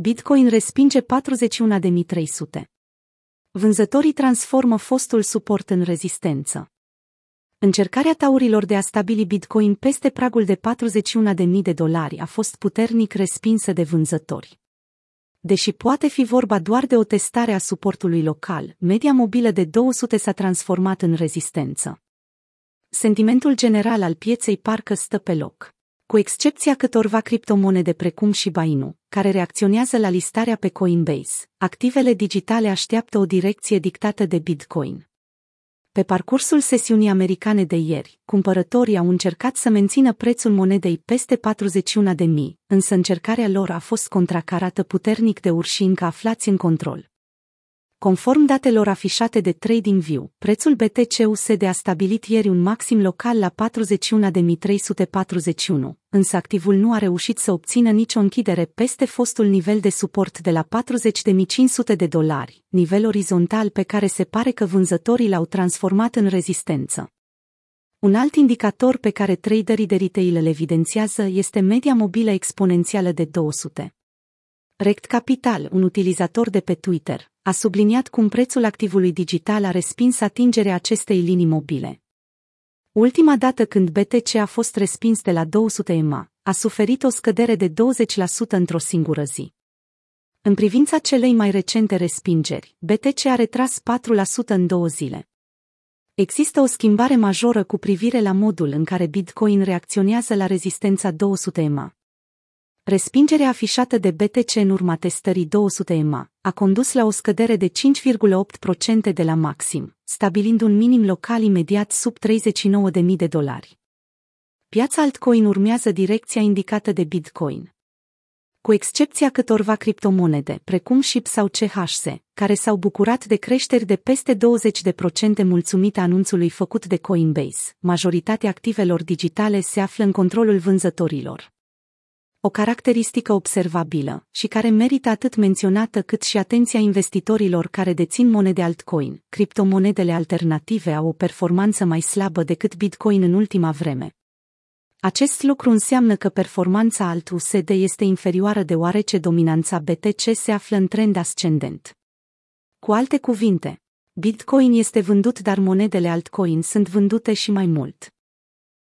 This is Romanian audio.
Bitcoin respinge 41.300. Vânzătorii transformă fostul suport în rezistență. Încercarea taurilor de a stabili Bitcoin peste pragul de 41.000 de dolari a fost puternic respinsă de vânzători. Deși poate fi vorba doar de o testare a suportului local, media mobilă de 200 s-a transformat în rezistență. Sentimentul general al pieței parcă stă pe loc. Cu excepția câtorva criptomonede precum și Bainu, care reacționează la listarea pe Coinbase, activele digitale așteaptă o direcție dictată de Bitcoin. Pe parcursul sesiunii americane de ieri, cumpărătorii au încercat să mențină prețul monedei peste 41 de mii, însă încercarea lor a fost contracarată puternic de urșini aflați în control. Conform datelor afișate de TradingView, prețul BTC-USD a stabilit ieri un maxim local la 41.341, însă activul nu a reușit să obțină nicio închidere peste fostul nivel de suport de la 40.500 de dolari, nivel orizontal pe care se pare că vânzătorii l-au transformat în rezistență. Un alt indicator pe care traderii de retail îl evidențiază este media mobilă exponențială de 200. Rect Capital, un utilizator de pe Twitter, a subliniat cum prețul activului digital a respins atingerea acestei linii mobile. Ultima dată când BTC a fost respins de la 200 EMA, a suferit o scădere de 20% într-o singură zi. În privința celei mai recente respingeri, BTC a retras 4% în două zile. Există o schimbare majoră cu privire la modul în care Bitcoin reacționează la rezistența 200 EMA. Respingerea afișată de BTC în urma testării 200 EMA a condus la o scădere de 5,8% de la maxim, stabilind un minim local imediat sub 39.000 de dolari. Piața altcoin urmează direcția indicată de Bitcoin. Cu excepția câtorva criptomonede, precum SHIB sau CHC, care s-au bucurat de creșteri de peste 20% mulțumită anunțului făcut de Coinbase, majoritatea activelor digitale se află în controlul vânzătorilor o caracteristică observabilă și care merită atât menționată cât și atenția investitorilor care dețin monede altcoin. Criptomonedele alternative au o performanță mai slabă decât Bitcoin în ultima vreme. Acest lucru înseamnă că performanța alt USD este inferioară deoarece dominanța BTC se află în trend ascendent. Cu alte cuvinte, Bitcoin este vândut dar monedele altcoin sunt vândute și mai mult.